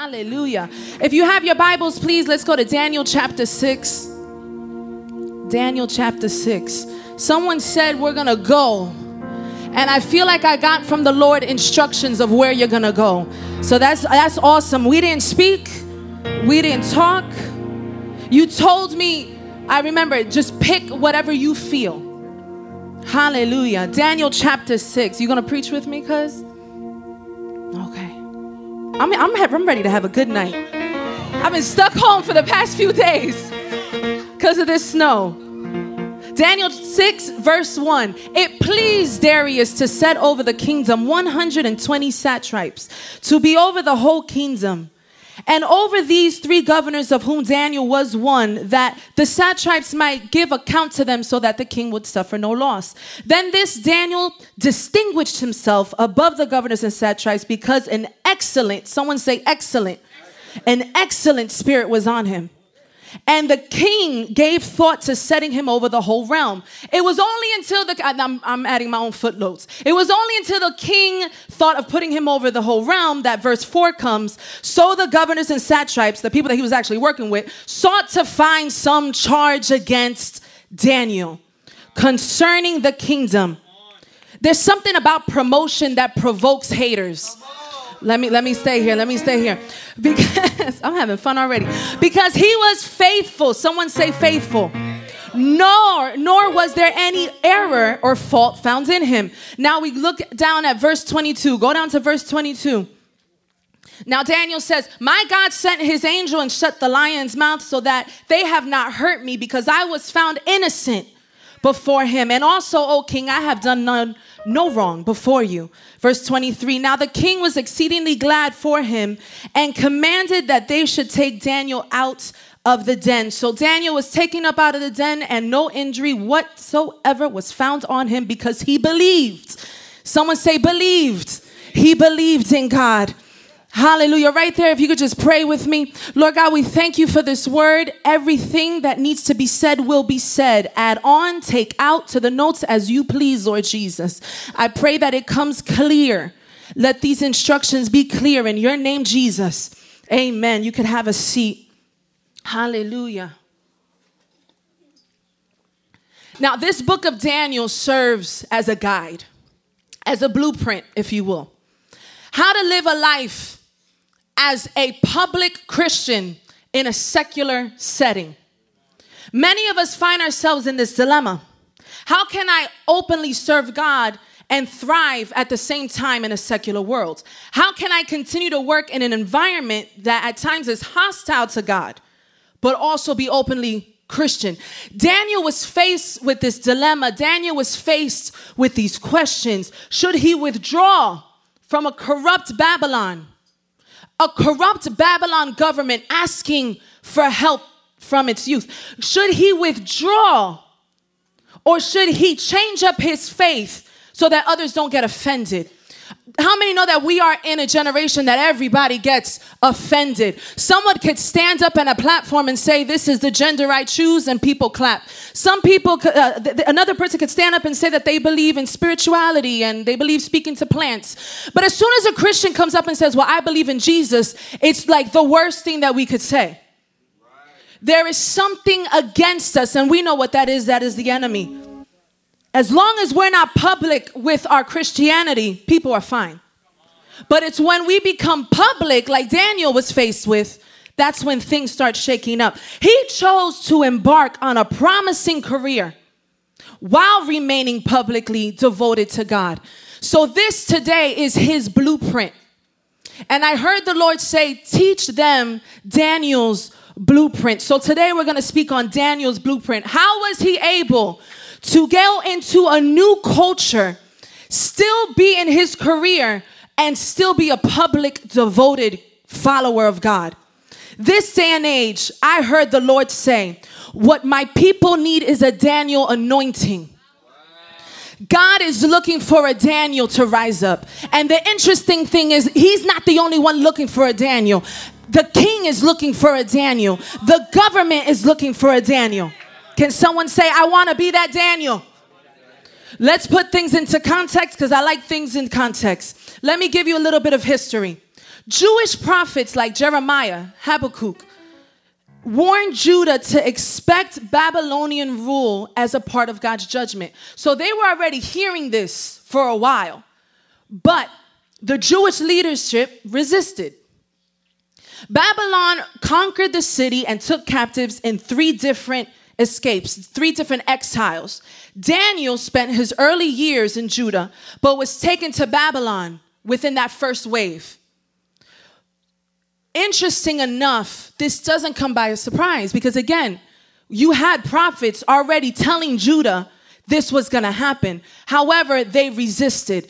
Hallelujah. If you have your Bibles, please let's go to Daniel chapter 6. Daniel chapter 6. Someone said we're going to go. And I feel like I got from the Lord instructions of where you're going to go. So that's that's awesome. We didn't speak. We didn't talk. You told me, I remember, just pick whatever you feel. Hallelujah. Daniel chapter 6. You going to preach with me, cuz? Okay. I'm, I'm, I'm ready to have a good night. I've been stuck home for the past few days because of this snow. Daniel 6, verse 1. It pleased Darius to set over the kingdom 120 satraps, to be over the whole kingdom and over these three governors, of whom Daniel was one, that the satraps might give account to them so that the king would suffer no loss. Then this Daniel distinguished himself above the governors and satraps because an excellent, someone say excellent, an excellent spirit was on him. And the king gave thought to setting him over the whole realm. It was only until the, I'm, I'm, adding my own footnotes. It was only until the king thought of putting him over the whole realm that verse 4 comes. So the governors and satraps, the people that he was actually working with, sought to find some charge against Daniel concerning the kingdom. There's something about promotion that provokes haters. Let me let me stay here. Let me stay here. Because I'm having fun already. Because he was faithful. Someone say faithful. Nor nor was there any error or fault found in him. Now we look down at verse 22. Go down to verse 22. Now Daniel says, My God sent his angel and shut the lion's mouth so that they have not hurt me because I was found innocent before him. And also, O king, I have done none no wrong before you. Verse 23 Now the king was exceedingly glad for him and commanded that they should take Daniel out of the den. So Daniel was taken up out of the den, and no injury whatsoever was found on him because he believed. Someone say, believed. He believed in God. Hallelujah. Right there, if you could just pray with me. Lord God, we thank you for this word. Everything that needs to be said will be said. Add on, take out to the notes as you please, Lord Jesus. I pray that it comes clear. Let these instructions be clear in your name, Jesus. Amen. You can have a seat. Hallelujah. Now, this book of Daniel serves as a guide, as a blueprint, if you will. How to live a life as a public Christian in a secular setting. Many of us find ourselves in this dilemma. How can I openly serve God and thrive at the same time in a secular world? How can I continue to work in an environment that at times is hostile to God, but also be openly Christian? Daniel was faced with this dilemma. Daniel was faced with these questions. Should he withdraw from a corrupt Babylon? A corrupt Babylon government asking for help from its youth. Should he withdraw or should he change up his faith so that others don't get offended? How many know that we are in a generation that everybody gets offended? Someone could stand up on a platform and say, This is the gender I choose, and people clap. Some people, uh, th- another person could stand up and say that they believe in spirituality and they believe speaking to plants. But as soon as a Christian comes up and says, Well, I believe in Jesus, it's like the worst thing that we could say. There is something against us, and we know what that is that is the enemy. As long as we're not public with our Christianity, people are fine. But it's when we become public, like Daniel was faced with, that's when things start shaking up. He chose to embark on a promising career while remaining publicly devoted to God. So, this today is his blueprint. And I heard the Lord say, Teach them Daniel's blueprint. So, today we're to speak on Daniel's blueprint. How was he able to go into a new culture, still be in his career, and still be a public, devoted follower of God. This day and age, I heard the Lord say, What my people need is a Daniel anointing. God is looking for a Daniel to rise up. And the interesting thing is, he's not the only one looking for a Daniel. The king is looking for a Daniel. The government is looking for a Daniel. Can someone say, I want to be that Daniel? Let's put things into context because I like things in context. Let me give you a little bit of history. Jewish prophets like Jeremiah, Habakkuk, warned Judah to expect Babylonian rule as a part of God's judgment. So they were already hearing this for a while. But the Jewish leadership resisted. Babylon conquered the city and took captives in three different escapes, three different exiles. Daniel spent his early years in Judah, but was taken to Babylon within that first wave. Interesting enough, this doesn't come by a surprise because, again, you had prophets already telling Judah this was going to happen. However, they resisted.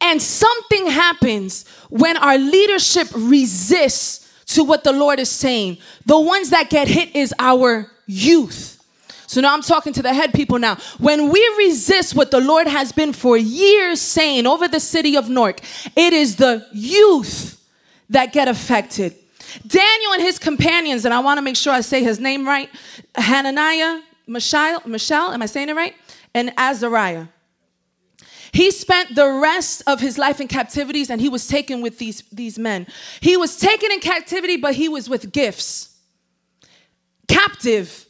And something happens when our leadership resists to what the Lord is saying. The ones that get hit is our youth. So now I'm talking to the head people now. When we resist what the Lord has been for years saying over the city of Nork, it is the youth that get affected. Daniel and his companions, and I want to make sure I say his name right Hananiah, Mishael, Michelle, am I saying it right? And Azariah. He spent the rest of his life in captivities and he was taken with these, these men. He was taken in captivity, but he was with gifts. Captive,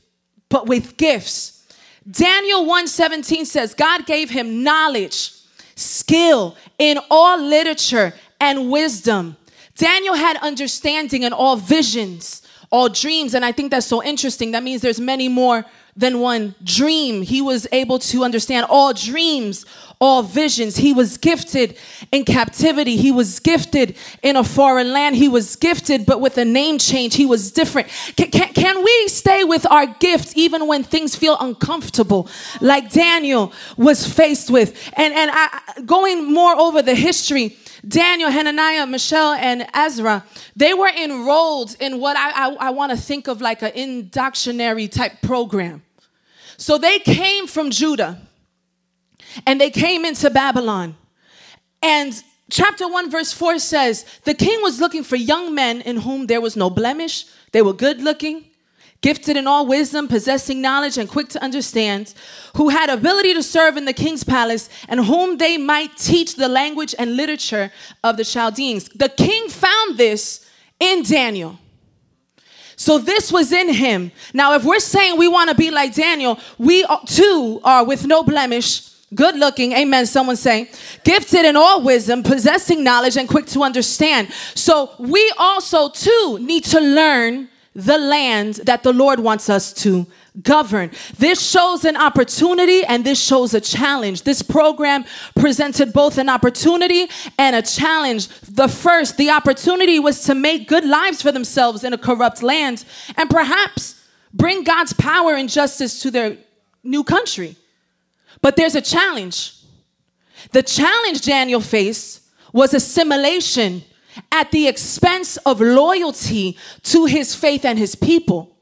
but with gifts. Daniel 1:17 says God gave him knowledge, skill in all literature and wisdom. Daniel had understanding in all visions, all dreams, and I think that's so interesting. That means there's many more than one dream. He was able to understand all dreams, all visions. He was gifted in captivity. He was gifted in a foreign land. He was gifted, but with a name change, he was different. Can, can, can we stay with our gifts even when things feel uncomfortable, like Daniel was faced with? And, and I, going more over the history, Daniel, Hananiah, Mishael, and Ezra, they were enrolled in what I, I, I want to think of like an indoctrinary type program. So they came from Judah and they came into Babylon. And chapter 1, verse 4 says, The king was looking for young men in whom there was no blemish, they were good looking gifted in all wisdom, possessing knowledge, and quick to understand, who had ability to serve in the king's palace, and whom they might teach the language and literature of the Chaldeans. The king found this in Daniel. So this was in him. Now, if we're saying we want to be like Daniel, we too are with no blemish, good looking, amen, someone say, gifted in all wisdom, possessing knowledge, and quick to understand. So we also too need to learn the land that the Lord wants us to govern. This shows an opportunity and this shows a challenge. This program presented both an opportunity and a challenge. The first, the opportunity was to make good lives for themselves in a corrupt land and perhaps bring God's power and justice to their new country. But there's a challenge. The challenge Daniel faced was assimilation at the expense of loyalty to his faith and his people.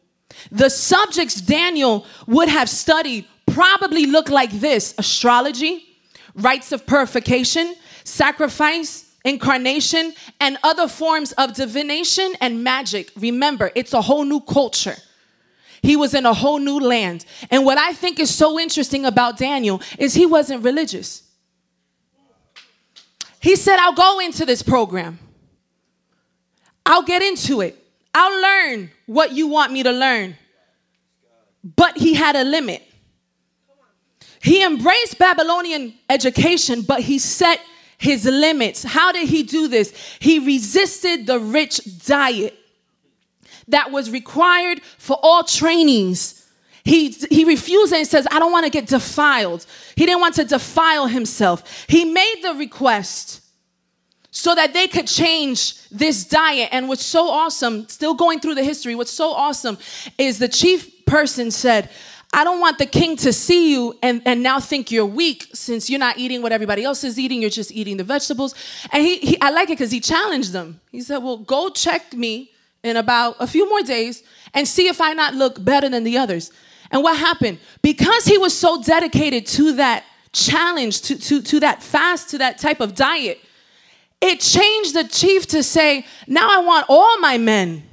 The subjects Daniel would have studied probably look like this astrology, rites of purification, sacrifice, incantation, and other forms of divination and magic. Remember, it's a whole new culture. He was in a whole new land. And what I think is so interesting about Daniel is he wasn't religious. He said, I'll go into this program. I'll get into it. I'll learn what you want me to learn. But he had a limit. He embraced Babylonian education, but he set his limits. How did he do this? He resisted the rich diet that was required for all trainees. He, he refused and says, I don't want to get defiled. He didn't want to defile himself. He made the request so that they could change this diet. And what's so awesome, still going through the history, what's so awesome is the chief person said, I don't want the king to see you and, and now think you're weak since you're not eating what everybody else is eating. You're just eating the vegetables. And he, he I like it because he challenged them. He said, Well, go check me in about a few more days and see if I not look better than the others. And what happened? Because he was so dedicated to that challenge, to, to, to that fast, to that type of diet, it changed the chief to say, Now I want all my men.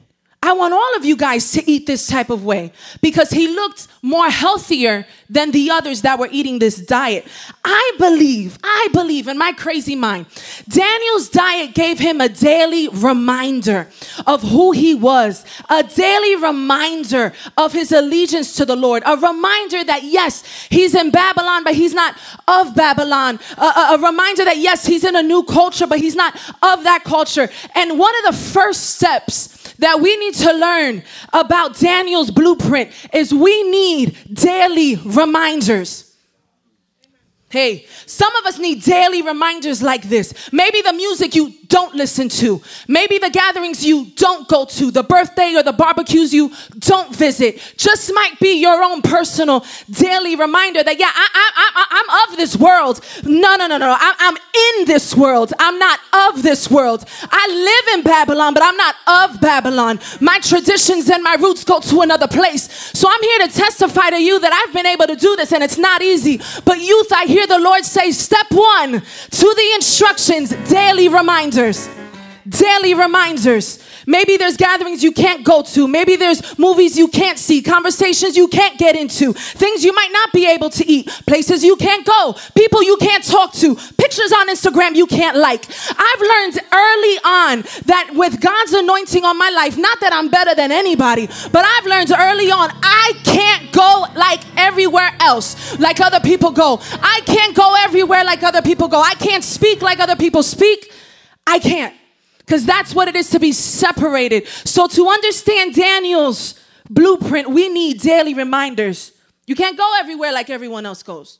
I want all of you guys to eat this type of way because he looked more healthier than the others that were eating this diet. I believe, I believe in my crazy mind, Daniel's diet gave him a daily reminder of who he was, a daily reminder of his allegiance to the Lord, a reminder that yes, he's in Babylon, but he's not of Babylon, a, a, a reminder that yes, he's in a new culture, but he's not of that culture. And one of the first steps that we need to learn about Daniel's blueprint is we need daily reminders. Hey, some of us need daily reminders like this. Maybe the music you don't listen to, maybe the gatherings you don't go to, the birthday or the barbecues you don't visit, just might be your own personal daily reminder that, yeah, I, I'm of this world. No, no, no, no. I, I'm in this world. I'm not of this world. I live in Babylon, but I'm not of Babylon. My traditions and my roots go to another place. So I'm here to testify to you that I've been able to do this and it's not easy. But youth, I hear the Lord say, step one to the instructions, daily reminders. Daily reminders. Maybe there's gatherings you can't go to. Maybe there's movies you can't see, conversations you can't get into, things you might not be able to eat, places you can't go, people you can't talk to, pictures on Instagram you can't like. I've learned early on that with God's anointing on my life, not that I'm better than anybody, but I've learned early on I can't go like everywhere else, like other people go. I can't go everywhere like other people go. I can't speak like other people speak. I can't. Because that's what it is to be separated. So, to understand Daniel's blueprint, we need daily reminders. You can't go everywhere like everyone else goes.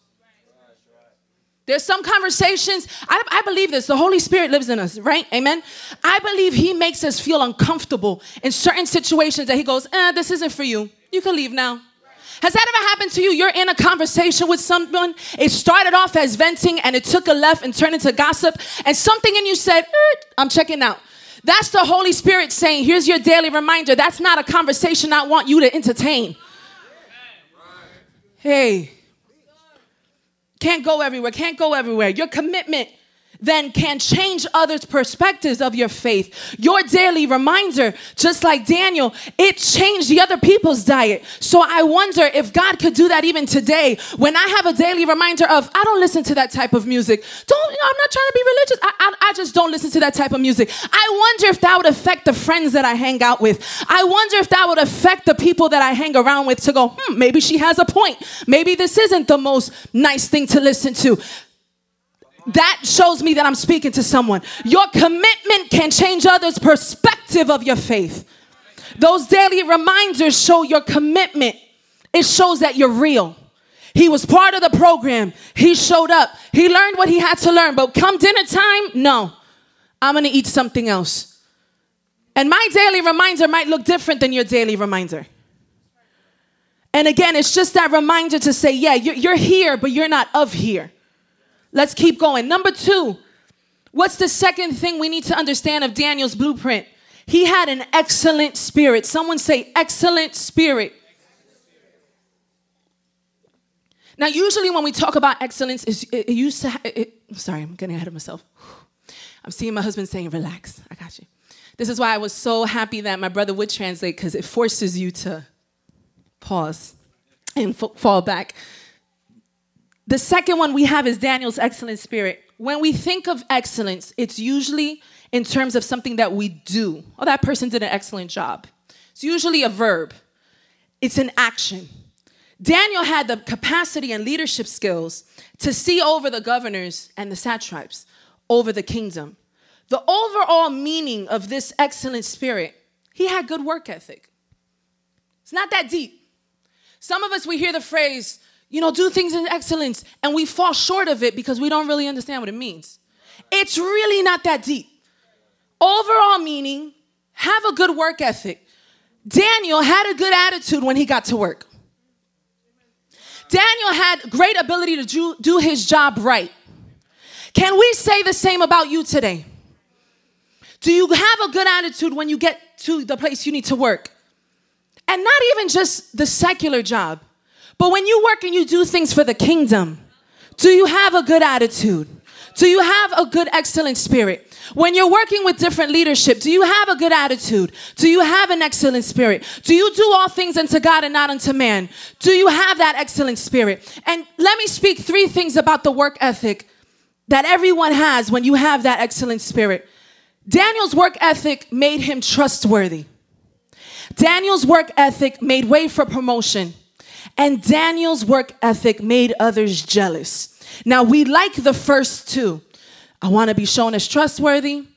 There's some conversations, I, I, believe this, the Holy Spirit lives in us, right? Amen. I believe He makes us feel uncomfortable in certain situations that He goes, eh, this isn't for you. You can leave now. Has that ever happened to you? You're in a conversation with someone, it started off as venting and it took a left and turned into gossip, and something in you said, er, I'm checking out. That's the Holy Spirit saying, Here's your daily reminder. That's not a conversation I want you to entertain. Hey, can't go everywhere, can't go everywhere. Your commitment then can change others' perspectives of your faith. Your daily reminder, just like Daniel, it changed the other people's diet. So I wonder if God could do that even today when I have a daily reminder of, I don't listen to that type of music. Don't, you know, I'm not trying to be religious. I, I, I just don't listen to that type of music. I wonder if that would affect the friends that I hang out with. I wonder if that would affect the people that I hang around with to go, hmm, maybe she has a point. Maybe this isn't the most nice thing to listen to that shows me that I'm speaking to someone. Your commitment can change others' perspective of your faith. Those daily reminders show your commitment. It shows that you're real. He was part of the program. He showed up. He learned what he had to learn. But come dinner time, no. I'm going to eat something else. And my daily reminder might look different than your daily reminder. And again, it's just that reminder to say, yeah, you're, you're here, but you're not of here. Let's keep going. Number two, what's the second thing we need to understand of Daniel's blueprint? He had an excellent spirit. Someone say, excellent spirit. Now, usually when we talk about excellence, it, it used to. It, it, sorry, I'm getting ahead of myself. I'm seeing my husband saying, "Relax, I got you." This is why I was so happy that my brother would translate because it forces you to pause and f- fall back. The second one we have is Daniel's excellent spirit. When we think of excellence, it's usually in terms of something that we do. Oh, that person did an excellent job. It's usually a verb, it's an action. Daniel had the capacity and leadership skills to see over the governors and the satraps, over the kingdom. The overall meaning of this excellent spirit, he had good work ethic. It's not that deep. Some of us, we hear the phrase, you know, do things in excellence, and we fall short of it because we don't really understand what it means. It's really not that deep. Overall meaning, have a good work ethic. Daniel had a good attitude when he got to work. Daniel had great ability to do, do his job right. Can we say the same about you today? Do you have a good attitude when you get to the place you need to work? And not even just the secular job, but when you work and you do things for the kingdom, do you have a good attitude? Do you have a good, excellent spirit? When you're working with different leadership, do you have a good attitude? Do you have an excellent spirit? Do you do all things unto God and not unto man? Do you have that excellent spirit? And let me speak three things about the work ethic that everyone has when you have that excellent spirit. Daniel's work ethic made him trustworthy. Daniel's work ethic made way for promotion. And Daniel's work ethic made others jealous. Now, we like the first two. I want to be shown as trustworthy.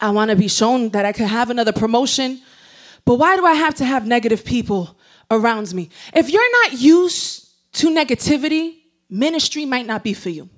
I want to be shown that I could have another promotion. But why do I have to have negative people around me? If you're not used to negativity, ministry might not be for you.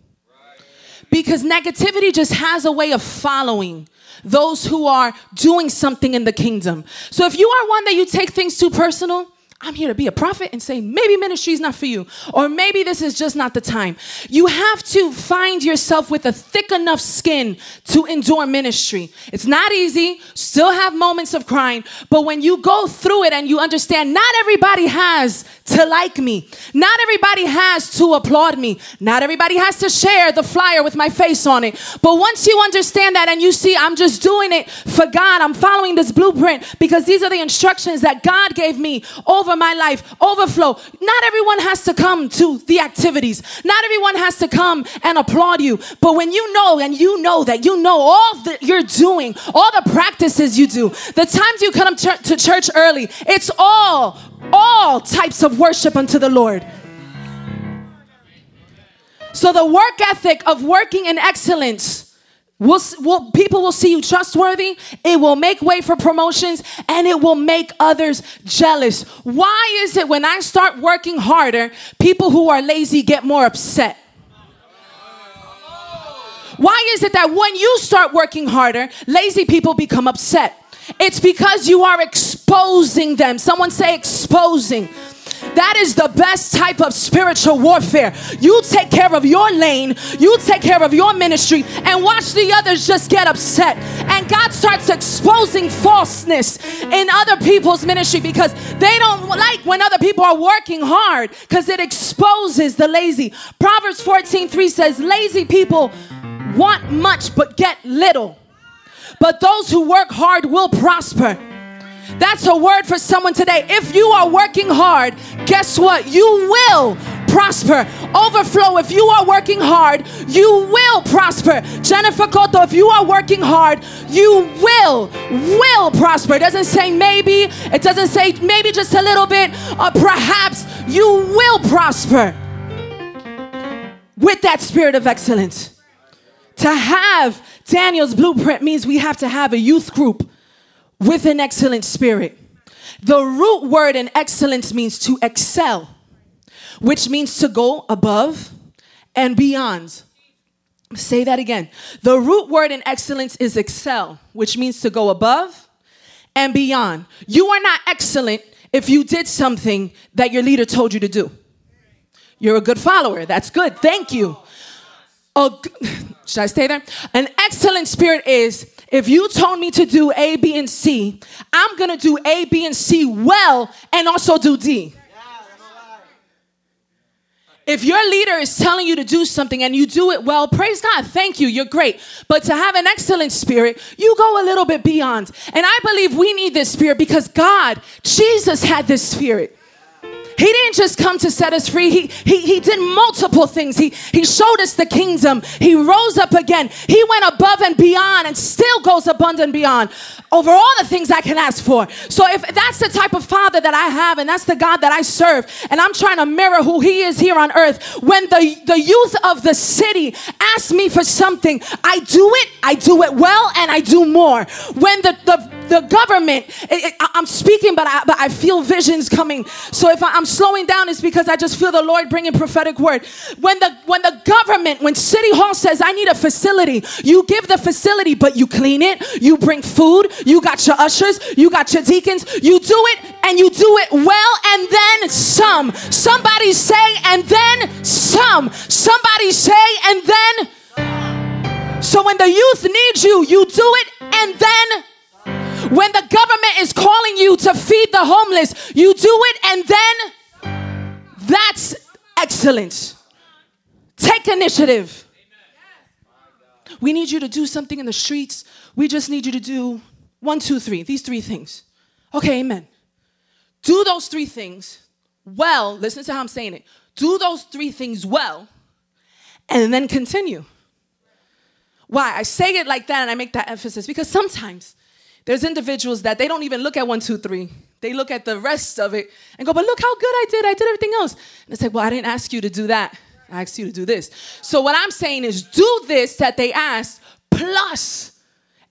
Because negativity just has a way of following those who are doing something in the kingdom. So if you are one that you take things too personal, I'm here to be a prophet and say, maybe ministry is not for you, or maybe this is just not the time. You have to find yourself with a thick enough skin to endure ministry. It's not easy, still have moments of crying, but when you go through it and you understand, not everybody has to like me, not everybody has to applaud me, not everybody has to share the flyer with my face on it. But once you understand that and you see, I'm just doing it for God, I'm following this blueprint because these are the instructions that God gave me over over my life, overflow. Not everyone has to come to the activities, not everyone has to come and applaud you. But when you know and you know that you know all that you're doing, all the practices you do, the times you come to church early, it's all, all types of worship unto the Lord. So the work ethic of working in excellence We'll, we'll, people will see you trustworthy. It will make way for promotions and it will make others jealous. Why is it when I start working harder, people who are lazy get more upset? Why is it that when you start working harder, lazy people become upset? It's because you are exposing them. Someone say exposing. That is the best type of spiritual warfare. You take care of your lane, you take care of your ministry, and watch the others just get upset. And God starts exposing falseness in other people's ministry because they don't like when other people are working hard because it exposes the lazy. Proverbs 14 3 says, Lazy people want much but get little, but those who work hard will prosper. That's a word for someone today. If you are working hard, guess what? You will prosper. Overflow, if you are working hard, you will prosper. Jennifer Cotto, if you are working hard, you will, will prosper. It doesn't say maybe, it doesn't say maybe just a little bit, or perhaps you will prosper with that spirit of excellence. To have Daniel's blueprint means we have to have a youth group with an excellent spirit. The root word in excellence means to excel, which means to go above and beyond. Say that again. The root word in excellence is excel, which means to go above and beyond. You are not excellent if you did something that your leader told you to do. You're a good follower. That's good. Thank you. Oh, should I stay there? An excellent spirit is if you told me to do A, B, and C, I'm gonna do A, B, and C well and also do D. If your leader is telling you to do something and you do it well, praise God, thank you, you're great. But to have an excellent spirit, you go a little bit beyond. And I believe we need this spirit because God, Jesus had this spirit. He didn't just come to set us free. He, he, he did multiple things. He, he showed us the kingdom. He rose up again. He went above and beyond and still goes abundant beyond over all the things I can ask for. So if that's the type of father that I have and that's the God that I serve and I'm trying to mirror who he is here on earth, when the, the youth of the city ask me for something, I do it, I do it well, and I do more. When the, the the government, it, it, I'm speaking, but I, but I feel visions coming. So if I, am slowing down, it's because I just feel the Lord bringing prophetic word. When the when the government, when City Hall says I need a facility, you give the facility, but you clean it, you bring food, you got your ushers, you got your deacons, you do it and you do it well, and then some. Somebody say, and then some. Somebody say, and then. So when the youth needs you, you do it, and then when the government is calling you to feed the homeless, you do it and then that's excellence. Take initiative. We need you to do something in the streets. We just need you to do one, two, three, these three things. Okay, amen. Do those three things well. Listen to how I'm saying it. Do those three things well, and then continue. Why? I say it like that and I make that emphasis because sometimes there's individuals that they don't even look at one, two, three. They look at the rest of it and go, but look how good I did. I did everything else. And it's like, well, I didn't ask you to do that. I asked you to do this. So what I'm saying is do this that they asked plus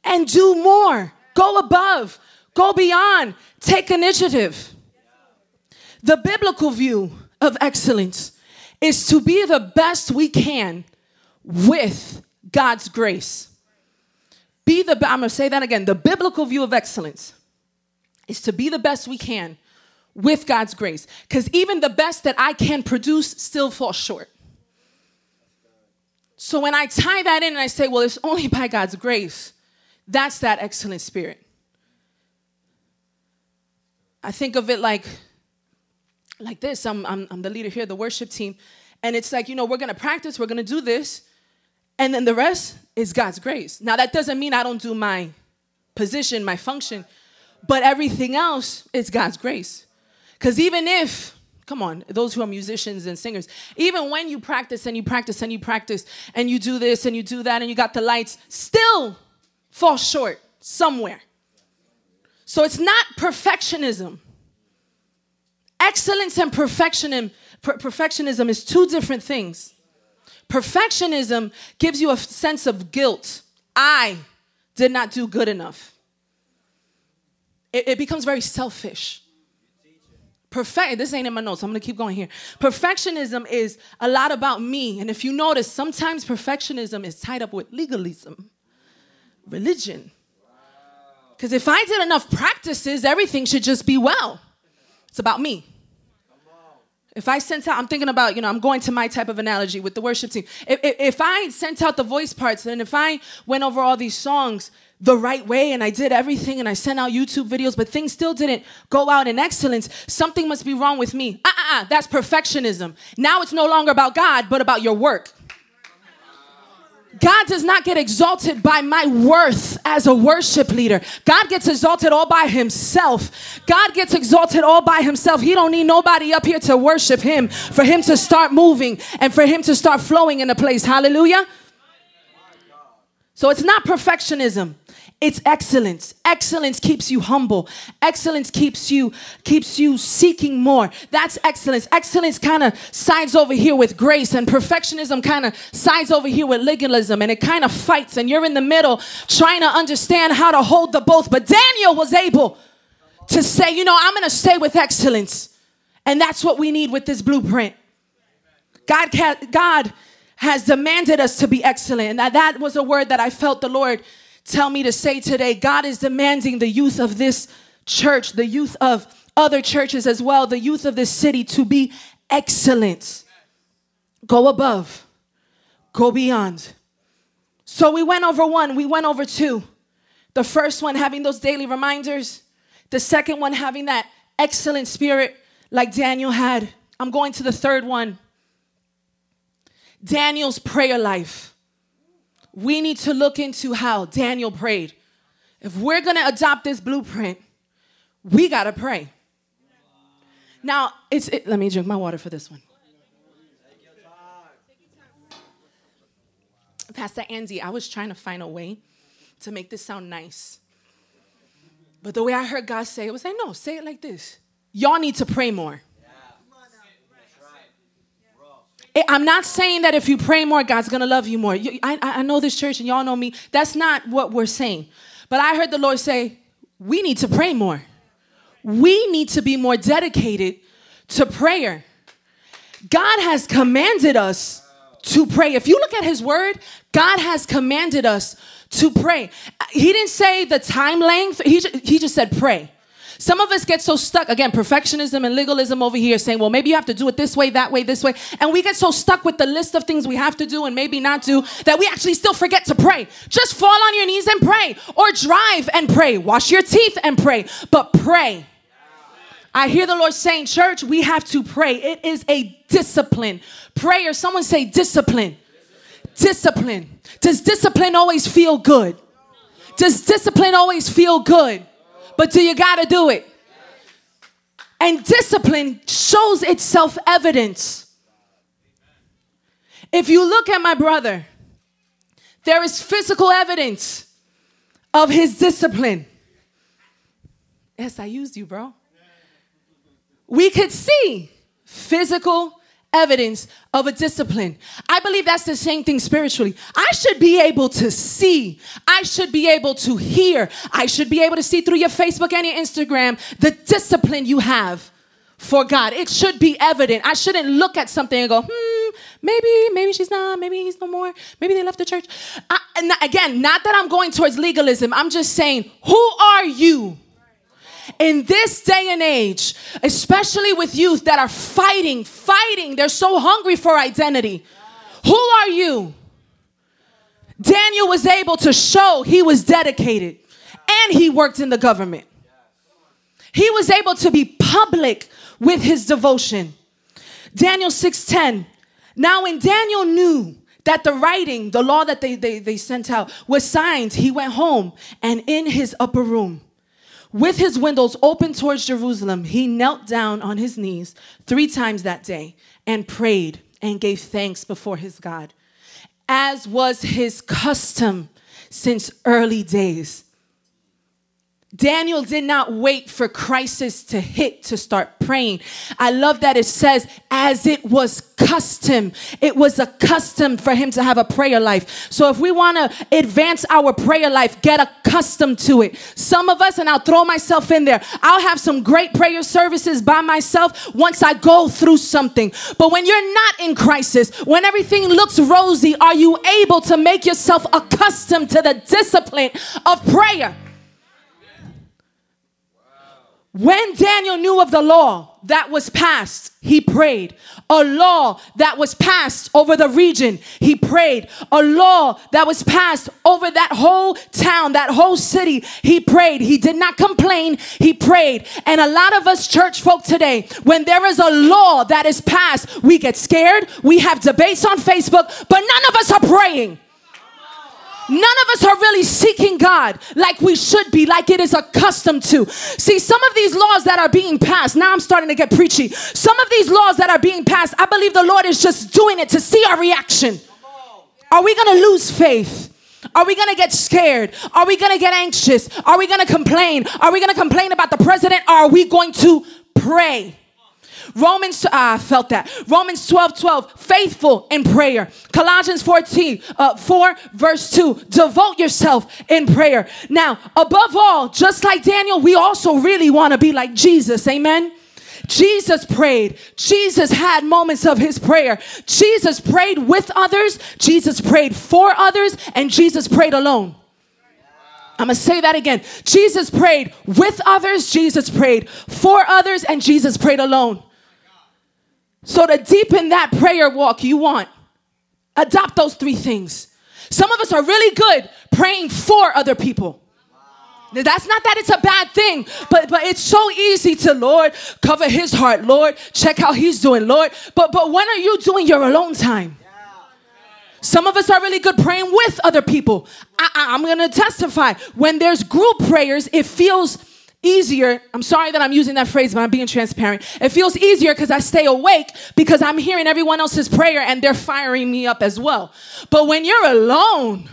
and do more. Go above, go beyond, take initiative. The biblical view of excellence is to be the best we can with God's grace. Be the, I'm gonna say that again. The biblical view of excellence is to be the best we can with God's grace. Because even the best that I can produce still falls short. So when I tie that in and I say, well, it's only by God's grace, that's that excellent spirit. I think of it like, like this. I'm, I'm, I'm the leader here, the worship team. And it's like, you know, we're gonna practice, we're gonna do this, and then the rest is God's grace. Now, that doesn't mean I don't do my position, my function, but everything else is God's grace. Because even if, come on, those who are musicians and singers, even when you practice and you practice and you practice and you do this and you do that and you got the lights, still fall short somewhere. So it's not perfectionism. Excellence and perfectionism, per- perfectionism is two different things. Perfectionism gives you a sense of guilt. I did not do good enough. It, it becomes very selfish. Perfect. This ain't in my notes. I'm gonna keep going here. Perfectionism is a lot about me, and if you notice, sometimes perfectionism is tied up with legalism, religion. Because if I did enough practices, everything should just be well. It's about me. If I sent out, I'm thinking about, you know, I'm going to my type of analogy with the worship team. If, if, if, I sent out the voice parts and if I went over all these songs the right way and I did everything and I sent out YouTube videos, but things still didn't go out in excellence, something must be wrong with me. Uh, uh, uh, that's perfectionism. Now it's no longer about God, but about your work. God does not get exalted by my worth as a worship leader. God gets exalted all by himself. God gets exalted all by himself. He don't need nobody up here to worship him for him to start moving and for him to start flowing in a place. Hallelujah. So it's not perfectionism. It's excellence. Excellence keeps you humble. Excellence keeps you keeps you seeking more. That's excellence. Excellence kind of sides over here with grace and perfectionism kind of sides over here with legalism and it kind of fights and you're in the middle trying to understand how to hold the both. But Daniel was able to say, you know, I'm going to stay with excellence. And that's what we need with this blueprint. God God has demanded us to be excellent. And that, that was a word that I felt the Lord tell me to say today God is demanding the youth of this church, the youth of other churches as well, the youth of this city to be excellent. Go above, go beyond. So we went over one, we went over two. The first one having those daily reminders, the second one having that excellent spirit like Daniel had. I'm going to the third one Daniel's prayer life we need to look into how Daniel prayed. If we're going to adopt this blueprint, we got to pray. Now, it's it, let me drink my water for this one. Pastor Andy, I was trying to find a way to make this sound nice. But the way I heard God say it was like, no, say it like this. Y'all need to pray more. Eh, I'm not saying that if you pray more, God's gonna love you more. I, I know this church and y'all know me. That's not what we're saying. But I heard the Lord say, we need to pray more. We need to be more dedicated to prayer. God has commanded us to pray. If you look at His Word, God has commanded us to pray. He didn't say the time length, He, he just said pray. Some of us get so stuck, again, perfectionism and legalism over here saying, well, maybe you have to do it this way, that way, this way. And we get so stuck with the list of things we have to do and maybe not do that we actually still forget to pray. Just fall on your knees and pray, or drive and pray, wash your teeth and pray, but pray. I hear the Lord saying, Church, we have to pray. It is a discipline. Prayer, someone say discipline. Discipline. Does discipline always feel good? Does discipline always feel good? But do you got to do it? And discipline shows itself evidence. If you look at my brother, there is physical evidence of his discipline. Yes, I used you, bro. We could see physical evidence of a discipline. I believe that's the same thing spiritually. I should be able to see, I should be able to hear, I should be able to see through your Facebook and your Instagram the discipline you have for God. It should be evident. I shouldn't look at something and go, hmm, maybe, maybe she's not, maybe he's no more, maybe they left the church. I, again, not that I'm going towards legalism, I'm just saying, who are you? In this day and age, especially with youth that are fighting, fighting, they're so hungry for identity. Who are you? Daniel was able to show he was dedicated and he worked in the government. He was able to be public with his devotion. Daniel 6:10. Now when Daniel knew that the writing, the law that they, they, they sent out was signed, he went home and in his upper room with his windows open towards Jerusalem, he knelt down on his knees three times that day and prayed and gave thanks before his God, as was his custom since early days. Daniel did not wait for crisis to hit to start praying. I love that it says, as it was custom. It was a custom for him to have a prayer life. So if we want to advance our prayer life, get accustomed to it. Some of us, and I'll throw myself in there, I'll have some great prayer services by myself once I go through something. But when you're not in crisis, when everything looks rosy, are you able to make yourself accustomed to the discipline of prayer? When Daniel knew of the law that was passed, he prayed. A law that was passed over the region, he prayed. A law that was passed over that whole town, that whole city, he prayed. He did not complain, he prayed. And a lot of us church folk today, when there is a law that is passed, we get scared, we have debates on Facebook, but none of us are praying. None of us are really seeking God like we should be, like it is accustomed to. See, some of these laws that are being passed, now I'm starting to get preachy. Some of these laws that are being passed, I believe the Lord is just doing it to see our reaction. Are we going to lose faith? Are we gonna get scared? Are we gonna get anxious? Are we gonna complain? Are we gonna complain about the president? Are we going to pray? Romans, ah, I felt that. Romans 12, 12, faithful in prayer. Colossians 14, uh, 4, verse 2, devote yourself in prayer. Now, above all, just like Daniel, we also really want to be like Jesus. Amen. Jesus prayed. Jesus had moments of his prayer. Jesus prayed with others. Jesus prayed for others. And Jesus prayed alone. I'm to say that again. Jesus prayed with others. Jesus prayed for others. And Jesus prayed alone. So, to deepen that prayer walk you want, adopt those three things. Some of us are really good praying for other people. That's not that it's a bad thing, but but it's so easy to Lord cover his heart, Lord check how he's doing, Lord. But but when are you doing your alone time? Some of us are really good praying with other people. I, I, I'm gonna testify when there's group prayers, it feels easier. I'm sorry that I'm using that phrase, but I'm being transparent. It feels easier because I stay awake because I'm hearing everyone else's prayer and they're firing me up as well. But when you're alone,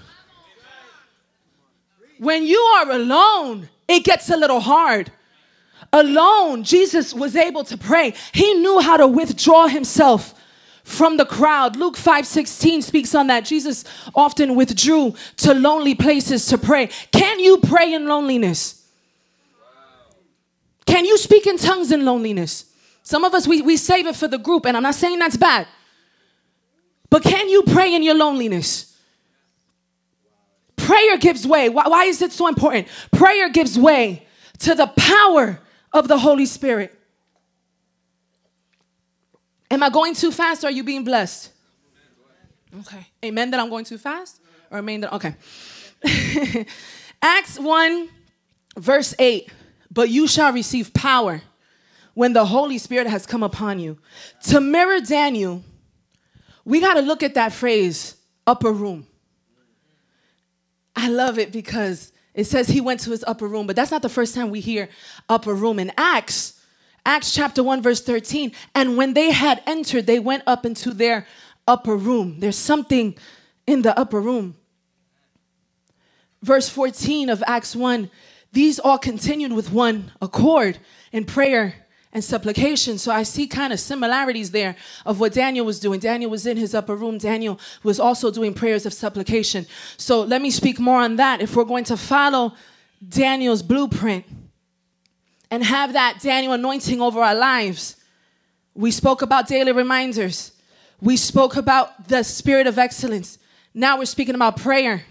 when you are alone, it gets a little hard. Alone, Jesus was able to pray. He knew how to withdraw himself from the crowd. Luke 5:16 speaks on that. Jesus often withdrew to lonely places to pray. Can you pray in loneliness? Can you speak in tongues in loneliness? Some of us, we, we save it for the group, and I'm not saying that's bad. But can you pray in your loneliness? Prayer gives way. Why, why is it so important? Prayer gives way to the power of the Holy Spirit. Am I going too fast or are you being blessed? Okay. Amen that I'm going too fast? Or amen that, okay. Acts 1, verse 8. But you shall receive power when the Holy Spirit has come upon you. To mirror Daniel, we got to look at that phrase upper room. I love it because it says he went to his upper room, but that's not the first time we hear upper room. In Acts, Acts chapter 1, verse 13, and when they had entered, they went up into their upper room. There's something in the upper room. Verse 14 of Acts 1 these all continued with one accord in prayer and supplication. So I see kind of similarities there of what Daniel was doing. Daniel was in his upper room. Daniel was also doing prayers of supplication. So let me speak more on that. If we're going to follow Daniel's blueprint and have that Daniel anointing over our lives, we spoke about daily reminders. We spoke about the spirit of excellence. Now we're speaking about prayer.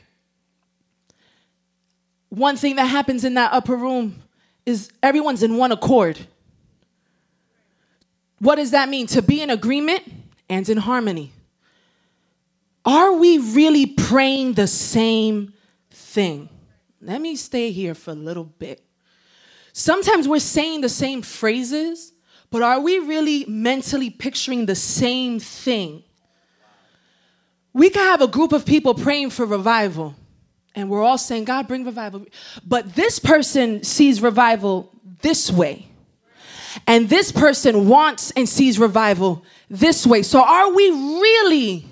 One thing that happens in that upper room is everyone's in one accord. What does that mean? To be in agreement and in harmony. Are we really praying the same thing? Let me stay here for a little bit. Sometimes we're saying the same phrases, but are we really mentally picturing the same thing? We could have a group of people praying for revival, and we're all saying, God, bring revival. But this person sees revival this way. And this person wants and sees revival this way. So are we really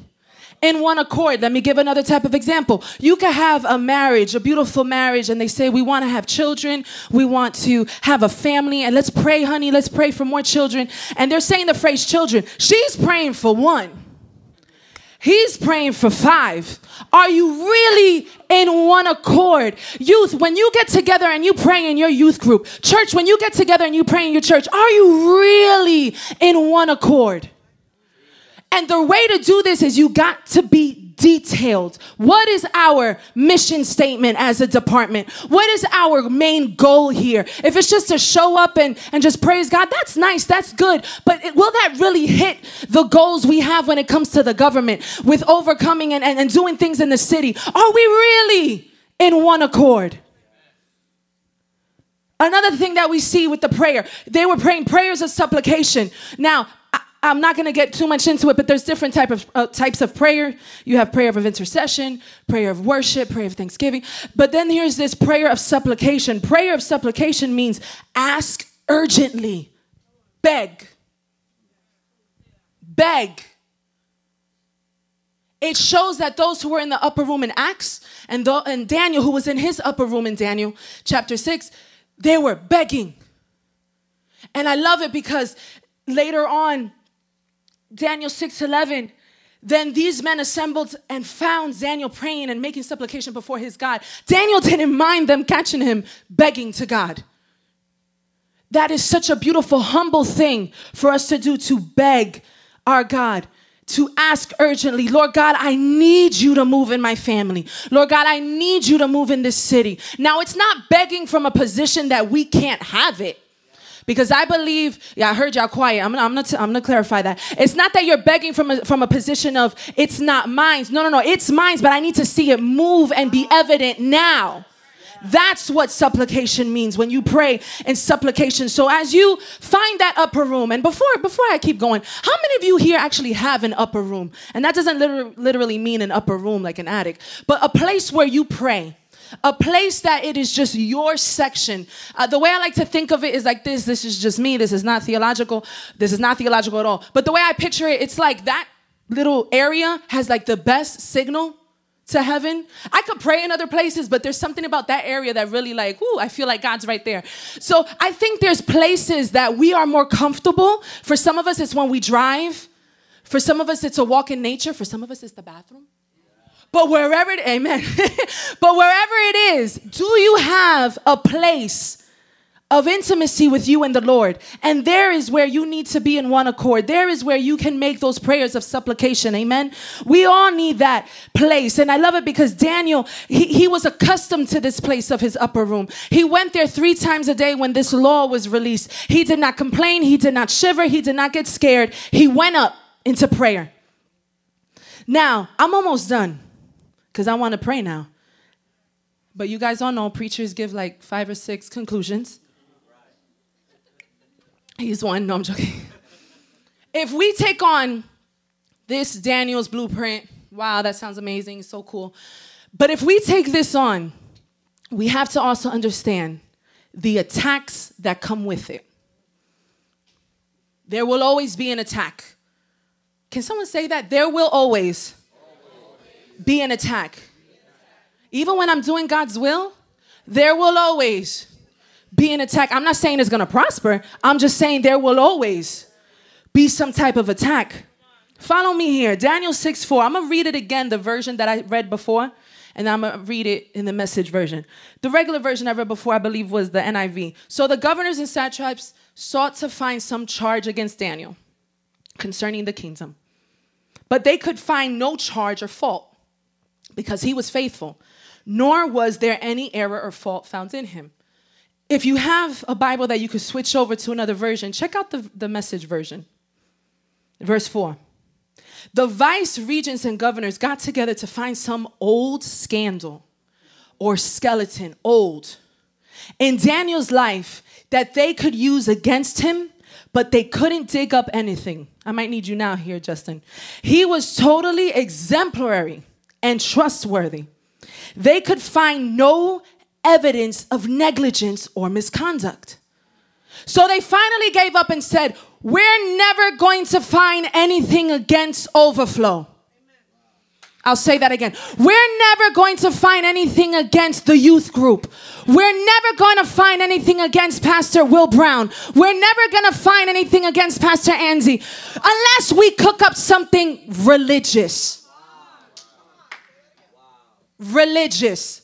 in one accord? Let me give another type of example. You can have a marriage, a beautiful marriage, and they say, We want to have children, we want to have a family, and let's pray, honey, let's pray for more children. And they're saying the phrase children. She's praying for one. He's praying for five. Are you really in one accord? Youth, when you get together and you pray in your youth group, church, when you get together and you pray in your church, are you really in one accord? And the way to do this is you got to be detailed. What is our mission statement as a department? What is our main goal here? If it's just to show up and, and just praise God, that's nice, that's good. But it, will that really hit the goals we have when it comes to the government with overcoming and, and, and doing things in the city? Are we really in one accord? Another thing that we see with the prayer, they were praying prayers of supplication. Now, I'm not going to get too much into it, but there's different type of uh, types of prayer. You have prayer of intercession, prayer of worship, prayer of thanksgiving. But then here's this prayer of supplication. Prayer of supplication means ask urgently, beg, beg. It shows that those who were in the upper room in Acts and, the, and Daniel, who was in his upper room in Daniel chapter 6, they were begging. And I love it because later on, Daniel 6:11 then these men assembled and found Daniel praying and making supplication before his God. Daniel didn't mind them catching him begging to God. That is such a beautiful, humble thing for us to do to beg our God, to ask urgently, Lord God, I need you to move in my family. Lord God, I need you to move in this city. Now, it's not begging from a position that we can't have it. Because I believe, yeah, I heard y'all quiet. I'm gonna, I'm gonna, t- I'm gonna clarify that. It's not that you're begging from a, from a position of it's not mine. No, no, no, it's mine, but I need to see it move and be evident now. That's what supplication means when you pray in supplication. So as you find that upper room, and before before I keep going, how many of you here actually have an upper room? And that doesn't literally, literally mean an upper room like an attic, but a place where you pray a place that it is just your section. Uh, the way I like to think of it is like this this is just me, this is not theological, this is not theological at all. But the way I picture it, it's like that little area has like the best signal to heaven. I could pray in other places, but there's something about that area that really like, ooh, I feel like God's right there. So I think there's places that we are more comfortable. For some of us, it's when we drive. For some of us, it's a walk in nature. For some of us, it's the bathroom. But wherever it, amen. but wherever it is, do you have a place of intimacy with you and the Lord? And there is where you need to be in one accord. There is where you can make those prayers of supplication. Amen. We all need that place. And I love it because Daniel, he, he was accustomed to this place of his upper room. He went there three times a day when this law was released. He did not complain. He did not shiver. He did not get scared. He went up into prayer. Now, I'm almost done because I want to pray now. But you guys all know preachers give like five or six conclusions. He's one. No, I'm joking. If we take on this Daniel's blueprint Wow, that sounds amazing. So cool. But if we take this on, we have to also understand the attacks that come with it. There will always be an attack. Can someone say that? There will always be an attack. Even when I'm doing God's will, there will always be an attack. I'm not saying it's gonna prosper, I'm just saying there will always be some type of attack. Follow me here. Daniel 6 4. I'm gonna read it again, the version that I read before, and I'm gonna read it in the message version. The regular version I read before, I believe, was the NIV. So the governors and satraps sought to find some charge against Daniel concerning the kingdom. But they could find no charge or fault because he was faithful, nor was there any error or fault found in him. If you have a Bible that you could switch over to another version, check out the, the message version. Verse 4. The vice regents and governors got together to find some old scandal or skeleton, old, in Daniel's life that they could use against him, but they couldn't dig up anything. I might need you now here, Justin. He was totally exemplary and trustworthy. They could find no evidence of negligence or misconduct. So they finally gave up and said, We're never going to find anything against overflow. I'll say that again. We're never going to find anything against the youth group. We're never going to find anything against Pastor Will Brown. We're never going to find anything against Pastor Anzi unless we cook up something religious. Religious.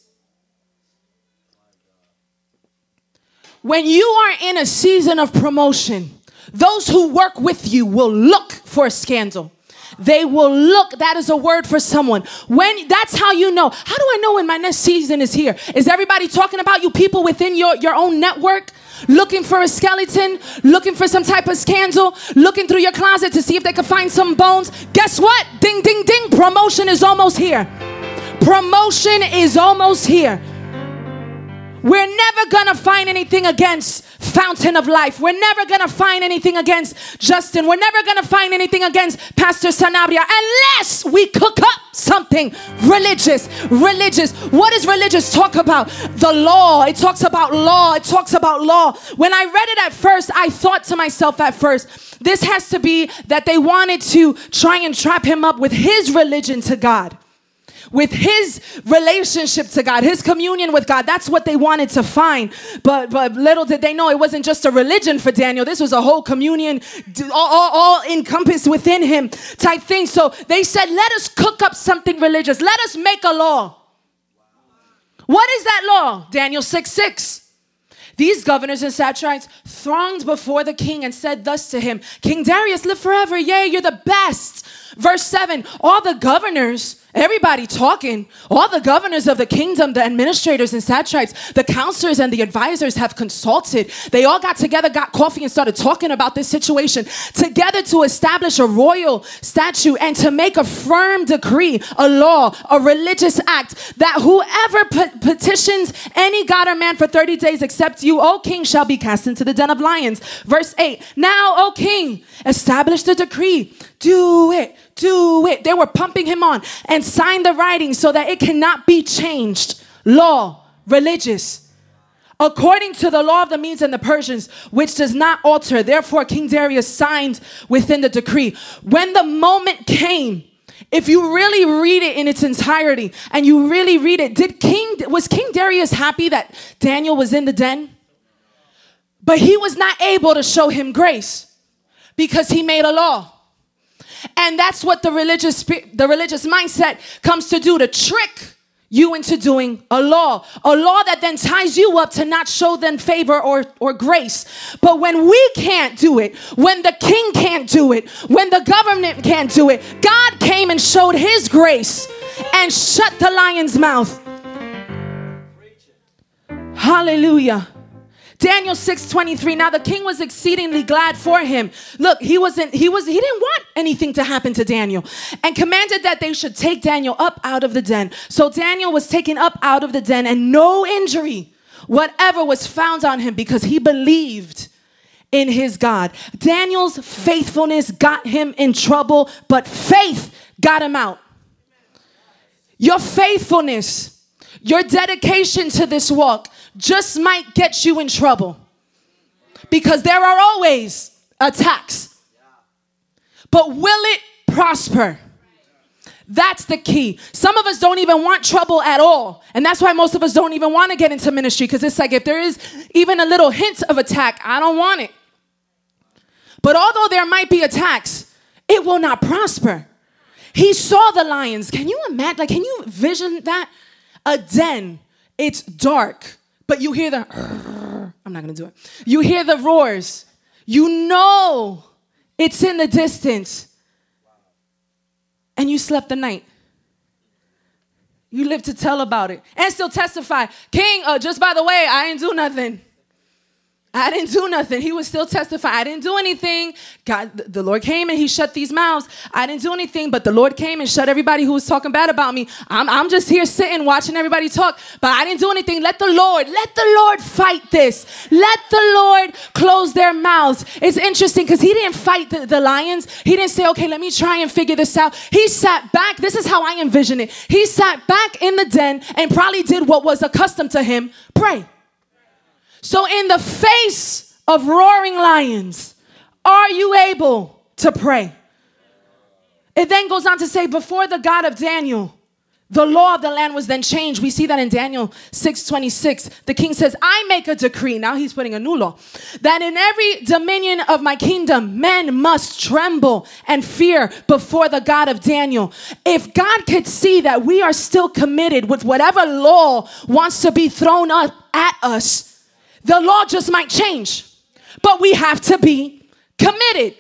When you are in a season of promotion, those who work with you will look for a scandal. They will look. That is a word for someone. When that's how you know. How do I know when my next season is here? Is everybody talking about you people within your, your own network? Looking for a skeleton, looking for some type of scandal, looking through your closet to see if they can find some bones. Guess what? Ding, ding, ding. Promotion is almost here. Promotion is almost here. We're never gonna find anything against Fountain of Life. We're never gonna find anything against Justin. We're never gonna find anything against Pastor Sanabria unless we cook up something religious. Religious. What does religious talk about? The law. It talks about law. It talks about law. When I read it at first, I thought to myself at first, this has to be that they wanted to try and trap him up with his religion to God with his relationship to God, his communion with God. That's what they wanted to find. But but little did they know it wasn't just a religion for Daniel. This was a whole communion, all, all, all encompassed within him type thing. So they said, let us cook up something religious. Let us make a law. What is that law? Daniel 6 6. These governors and satraps thronged before the king and said thus to him, King Darius, live forever. Yea, you're the best. Verse 7 All the governors Everybody talking. All the governors of the kingdom, the administrators and satraps, the counselors and the advisors have consulted. They all got together, got coffee, and started talking about this situation together to establish a royal statute and to make a firm decree, a law, a religious act that whoever pe- petitions any god or man for 30 days except you, O king, shall be cast into the den of lions. Verse 8 Now, O king, establish the decree. Do it do it. They were pumping him on and signed the writing so that it cannot be changed. Law, religious. According to the law of the Medes and the Persians, which does not alter. Therefore, King Darius signed within the decree. When the moment came, if you really read it in its entirety and you really read it, did King was King Darius happy that Daniel was in the den? But he was not able to show him grace because he made a law. And that's what the religious the religious mindset comes to do to trick you into doing a law, a law that then ties you up to not show them favor or, or grace. But when we can't do it, when the king can't do it, when the government can't do it, God came and showed his grace and shut the lion's mouth. Hallelujah. Daniel 6 23. Now the king was exceedingly glad for him. Look, he wasn't, he was, he didn't want anything to happen to Daniel and commanded that they should take Daniel up out of the den. So Daniel was taken up out of the den and no injury whatever was found on him because he believed in his God. Daniel's faithfulness got him in trouble, but faith got him out. Your faithfulness, your dedication to this walk just might get you in trouble. Because there are always attacks. But will it prosper? That's the key. Some of us don't even want trouble at all. And that's why most of us don't even want to get into ministry because it's like if there is even a little hint of attack, I don't want it. But although there might be attacks, it will not prosper. He saw the lions. Can you imagine? Like, can you vision that? A den. It's dark, but you hear the. I'm not gonna do it. You hear the roars. You know it's in the distance and you slept the night. You live to tell about it and still testify. King, uh, just by the way, I didn't do nothing. I didn't do nothing. He would still testify. I didn't do anything. God, the Lord came and he shut these mouths. I didn't do anything, but the Lord came and shut everybody who was talking bad about me. I'm, I'm just here sitting, watching everybody talk, but I didn't do anything. Let the Lord, let the Lord fight this. Let the Lord close their mouths. It's interesting because he didn't fight the, the lions. He didn't say, okay, let me try and figure this out. He sat back. This is how I envision it. He sat back in the den and probably did what was accustomed to him pray. So, in the face of roaring lions, are you able to pray? It then goes on to say, before the God of Daniel, the law of the land was then changed. We see that in Daniel 6:26. The king says, "I make a decree." Now he's putting a new law. That in every dominion of my kingdom, men must tremble and fear before the God of Daniel. If God could see that we are still committed with whatever law wants to be thrown up at us, the law just might change, but we have to be committed.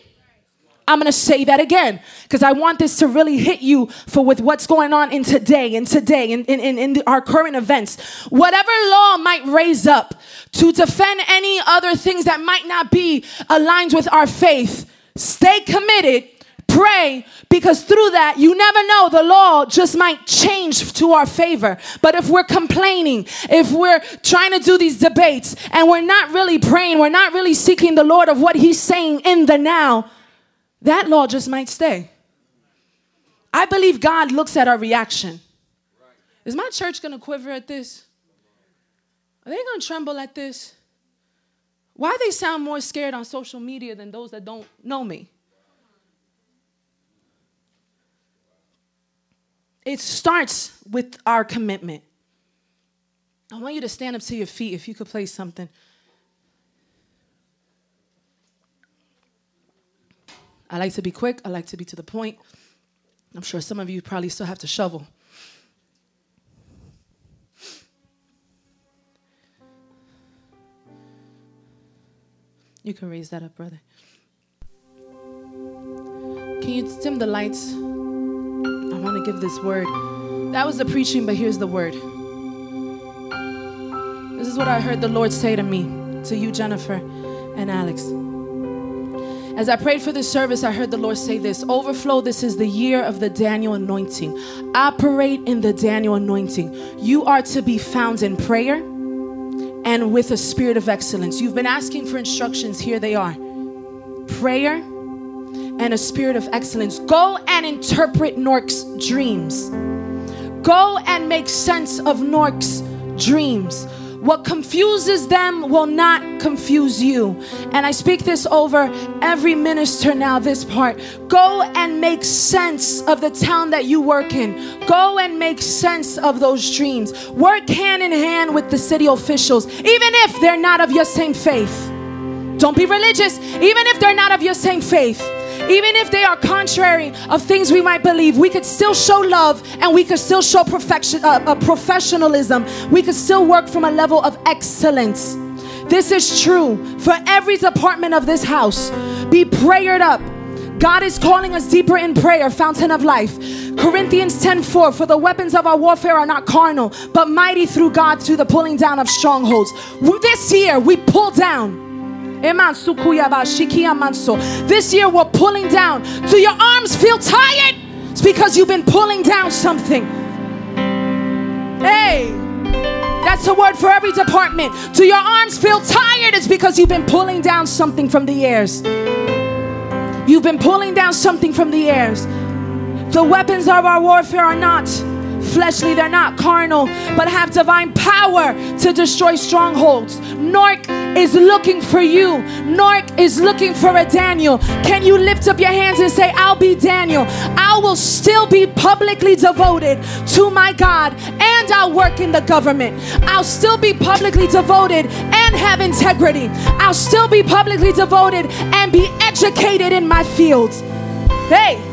I'm going to say that again because I want this to really hit you for with what's going on in today and today in, in, in, in our current events. Whatever law might raise up to defend any other things that might not be aligned with our faith, stay committed Pray because through that, you never know, the law just might change to our favor. But if we're complaining, if we're trying to do these debates and we're not really praying, we're not really seeking the Lord of what He's saying in the now, that law just might stay. I believe God looks at our reaction. Is my church going to quiver at this? Are they going to tremble at this? Why they sound more scared on social media than those that don't know me? It starts with our commitment. I want you to stand up to your feet if you could play something. I like to be quick, I like to be to the point. I'm sure some of you probably still have to shovel. You can raise that up, brother. Can you dim the lights? Give this word. That was the preaching, but here's the word. This is what I heard the Lord say to me, to you, Jennifer and Alex. As I prayed for this service, I heard the Lord say this Overflow, this is the year of the Daniel anointing. Operate in the Daniel anointing. You are to be found in prayer and with a spirit of excellence. You've been asking for instructions, here they are prayer and a spirit of excellence. Go and interpret Nork's dreams. Go and make sense of Nork's dreams. What confuses them will not confuse you. And I speak this over every minister now, this part. Go and make sense of the town that you work in. Go and make sense of those dreams. Work hand in hand with the city officials, even if they're not of your same faith. Don't be religious, even if they're not of your same faith. Even if they are contrary of things we might believe, we could still show love and we could still show perfection, uh, uh, professionalism. We could still work from a level of excellence. This is true for every department of this house. Be prayered up. God is calling us deeper in prayer, fountain of life. Corinthians 10:4 For the weapons of our warfare are not carnal, but mighty through God through the pulling down of strongholds. This year we pull down this year we're pulling down. Do your arms feel tired? It's because you've been pulling down something. Hey, that's a word for every department. Do your arms feel tired? It's because you've been pulling down something from the airs. You've been pulling down something from the airs. The weapons of our warfare are not fleshly, they're not carnal, but have divine power to destroy strongholds. Nork is looking for you. Nork is looking for a Daniel. Can you lift up your hands and say, I'll be Daniel? I will still be publicly devoted to my God and I'll work in the government. I'll still be publicly devoted and have integrity. I'll still be publicly devoted and be educated in my fields. Hey,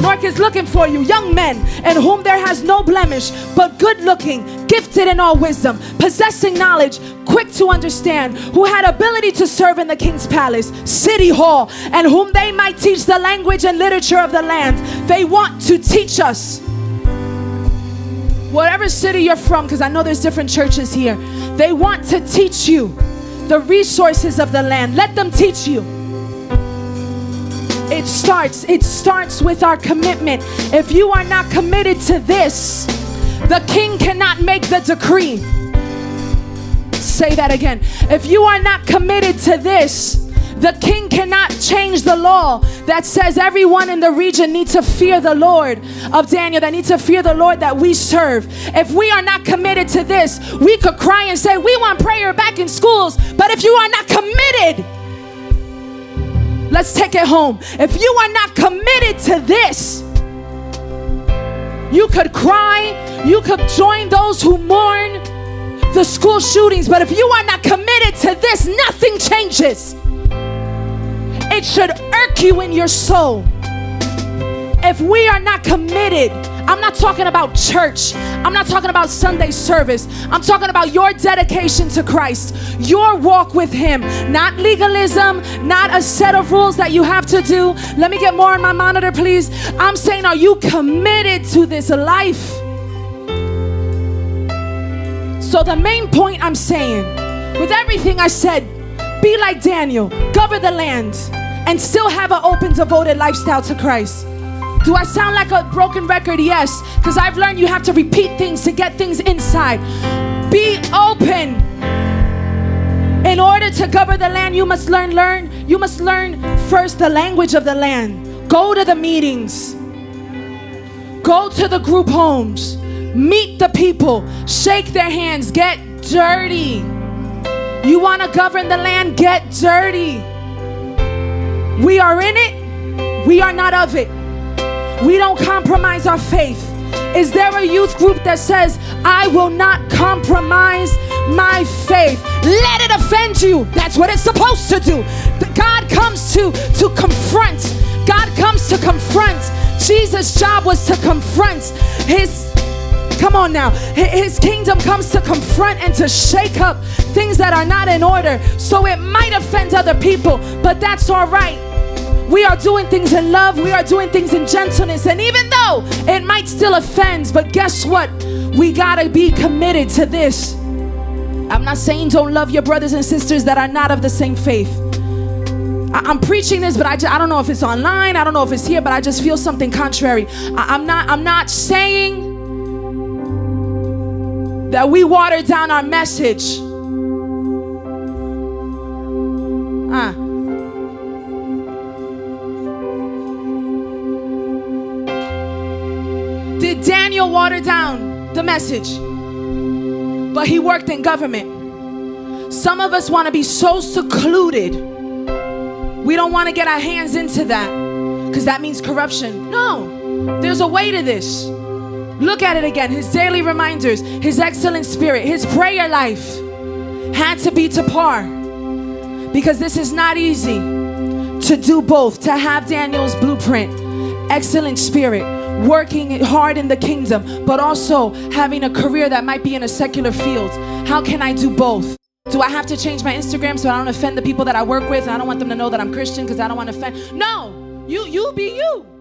Mark is looking for you, young men, in whom there has no blemish, but good looking, gifted in all wisdom, possessing knowledge, quick to understand, who had ability to serve in the king's palace, city hall, and whom they might teach the language and literature of the land. They want to teach us. Whatever city you're from, because I know there's different churches here, they want to teach you the resources of the land. Let them teach you. It starts, it starts with our commitment. If you are not committed to this, the king cannot make the decree. Say that again. If you are not committed to this, the king cannot change the law that says everyone in the region needs to fear the Lord of Daniel, that needs to fear the Lord that we serve. If we are not committed to this, we could cry and say, We want prayer back in schools. But if you are not committed, let's take it home. If you are not committed to this, you could cry, you could join those who mourn the school shootings, but if you are not committed to this, nothing changes. It should irk you in your soul. If we are not committed, I'm not talking about church. I'm not talking about Sunday service. I'm talking about your dedication to Christ, your walk with Him, not legalism, not a set of rules that you have to do. Let me get more on my monitor, please. I'm saying, are you committed to this life? So, the main point I'm saying, with everything I said, be like Daniel, govern the land and still have an open, devoted lifestyle to Christ? Do I sound like a broken record? Yes, because I've learned you have to repeat things to get things inside. Be open. In order to govern the land, you must learn, learn, you must learn first the language of the land. Go to the meetings. Go to the group homes. Meet the people. Shake their hands. Get dirty. You want to govern the land? Get dirty. We are in it, we are not of it. We don't compromise our faith. Is there a youth group that says, I will not compromise my faith? Let it offend you. That's what it's supposed to do. God comes to, to confront. God comes to confront. Jesus' job was to confront his Come on now. His kingdom comes to confront and to shake up things that are not in order. So it might offend other people, but that's all right. We are doing things in love, we are doing things in gentleness. And even though it might still offend, but guess what? We gotta be committed to this. I'm not saying don't love your brothers and sisters that are not of the same faith. I, am preaching this, but I, I don't know if it's online. I don't know if it's here, but I just feel something contrary. I, I'm not. I'm not saying that we water down our message. Did Daniel water down the message? But he worked in government. Some of us want to be so secluded. We don't want to get our hands into that because that means corruption. No, there's a way to this. Look at it again. His daily reminders, his excellent spirit, his prayer life had to be to par. Because this is not easy to do both, to have Daniel's blueprint, excellent spirit, working hard in the kingdom, but also having a career that might be in a secular field. How can I do both? Do I have to change my Instagram so I don't offend the people that I work with? I don't want them to know that I'm Christian because I don't want to offend. No, you you be you.